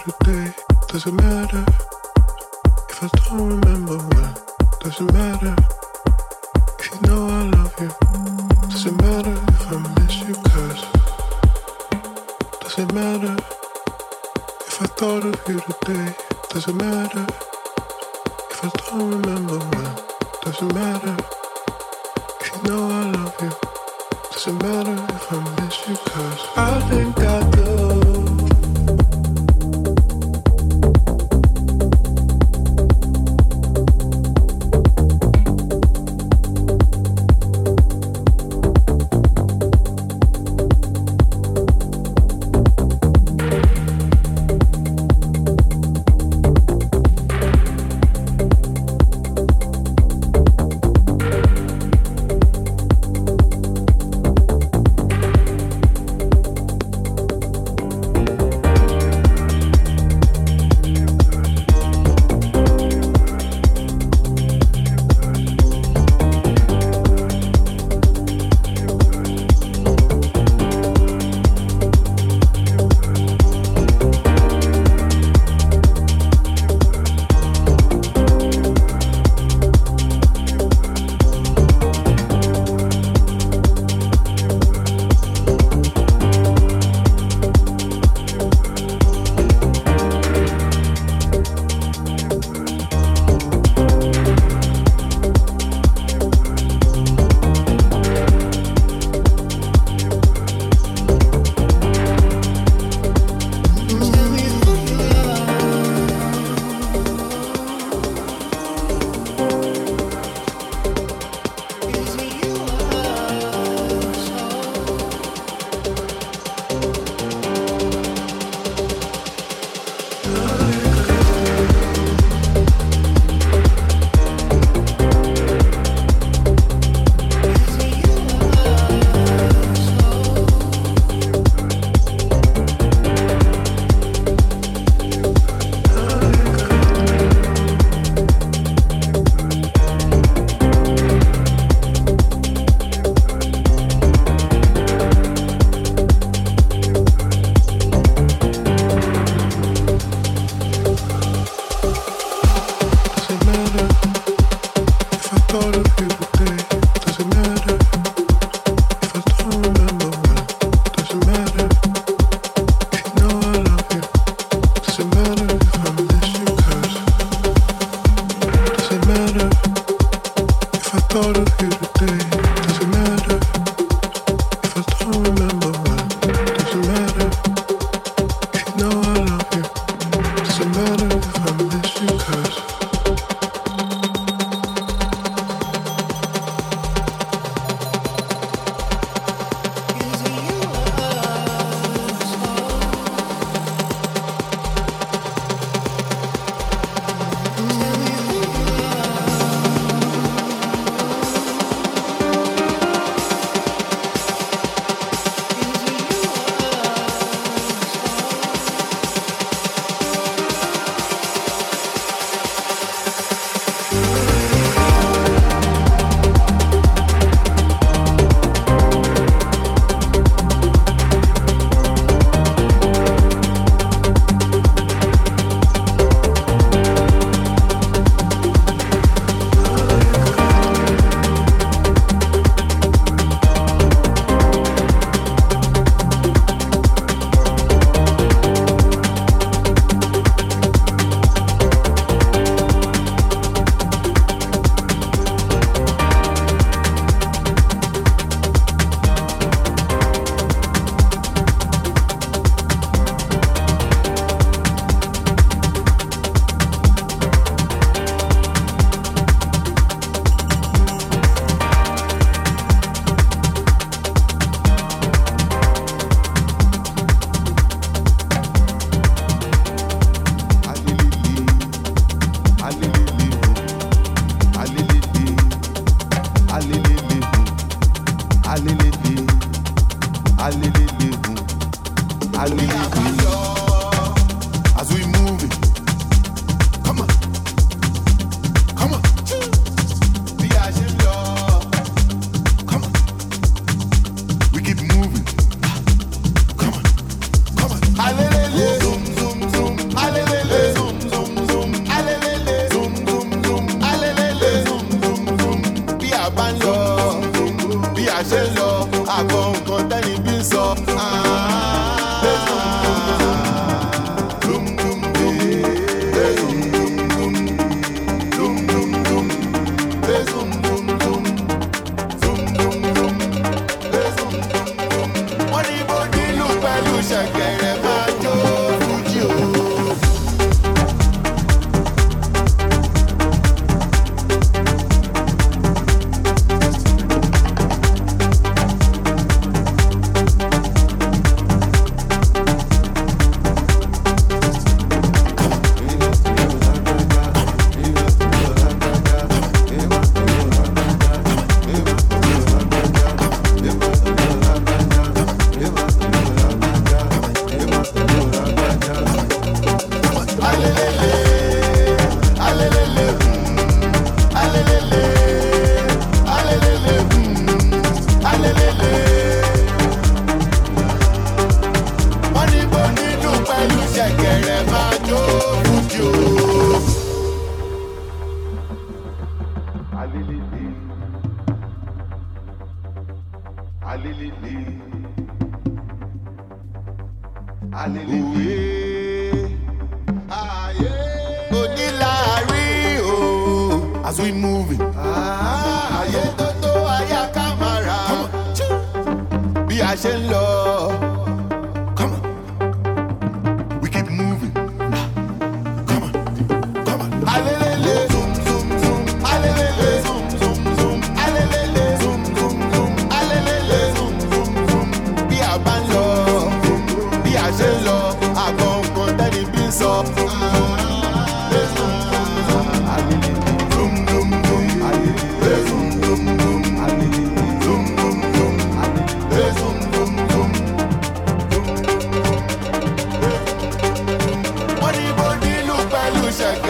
of you today? Does it matter I got.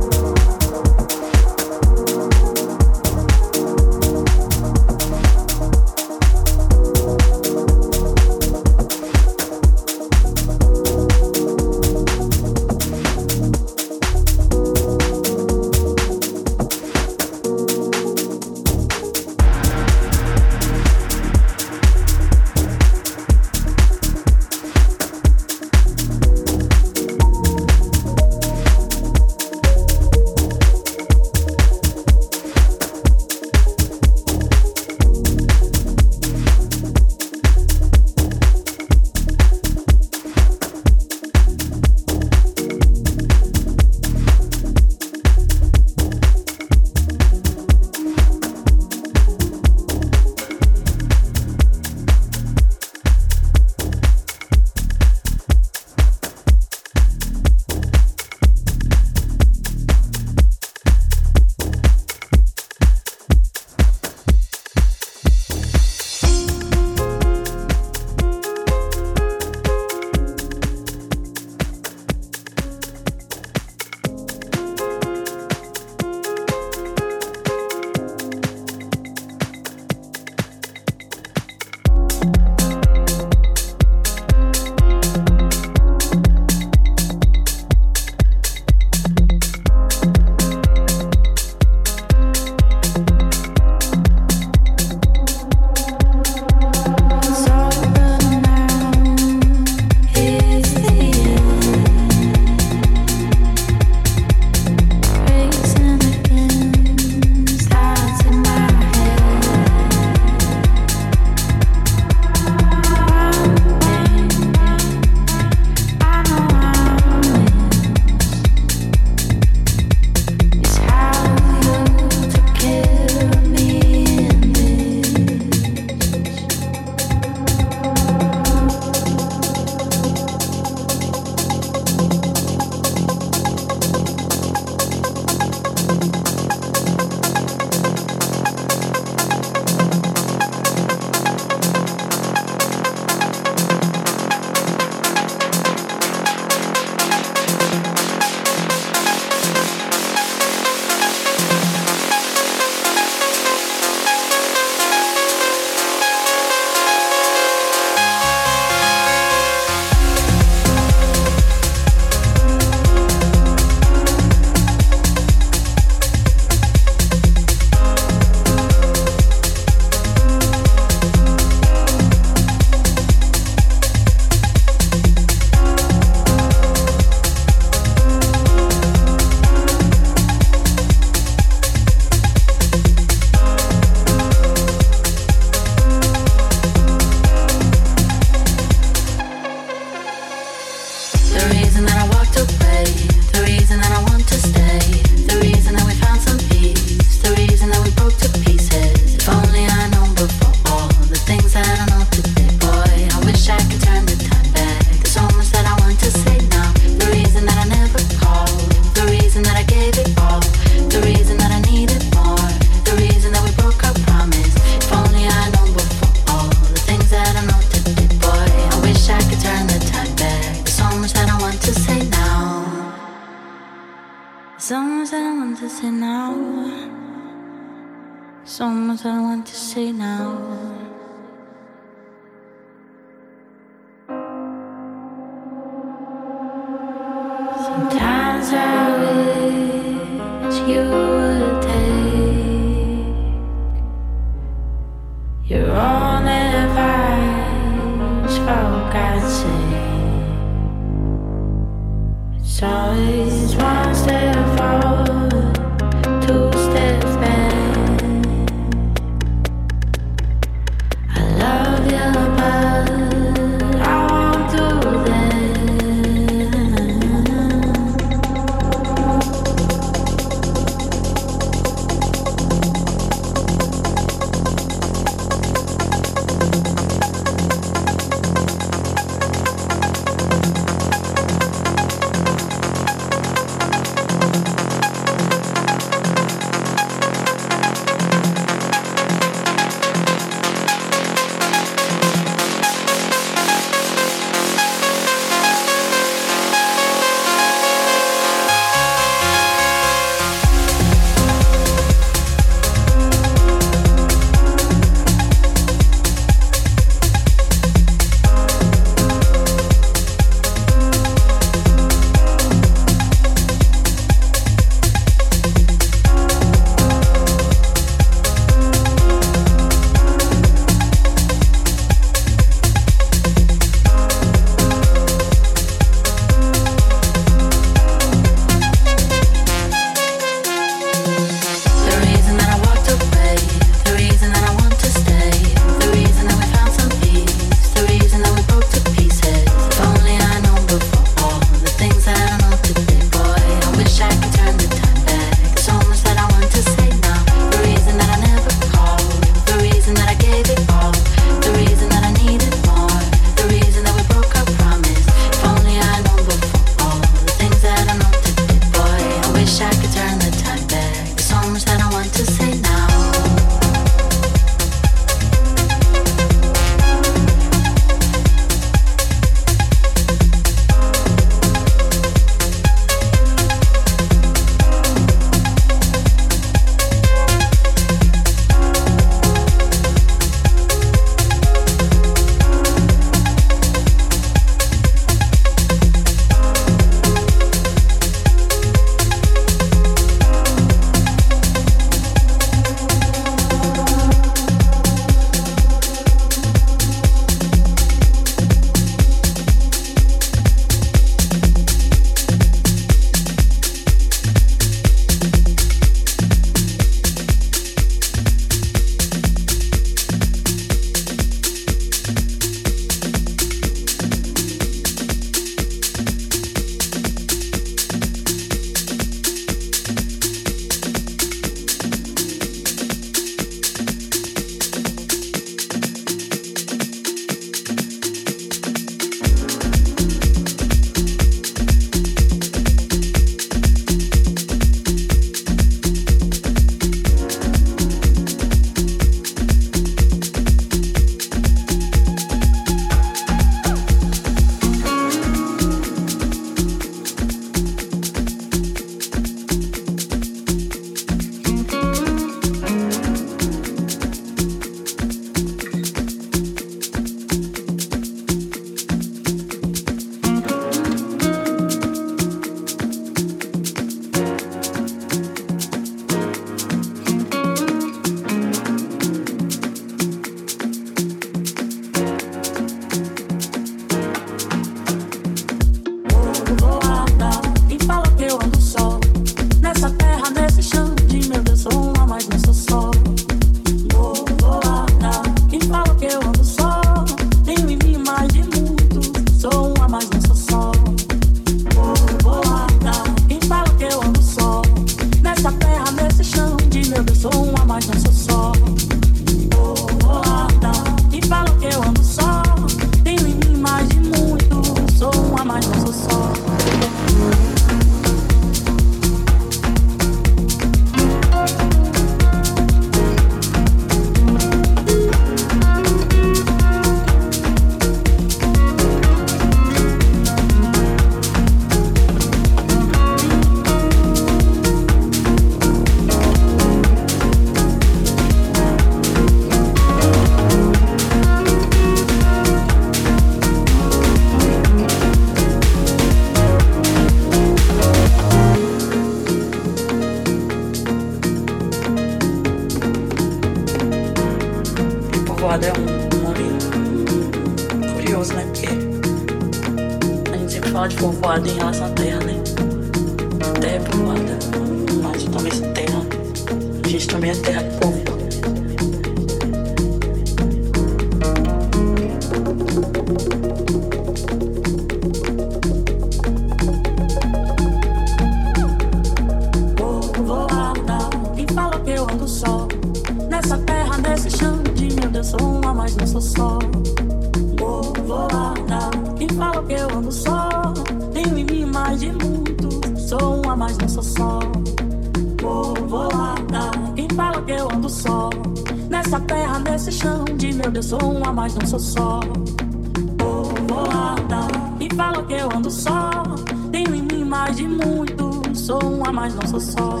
mas não sou só.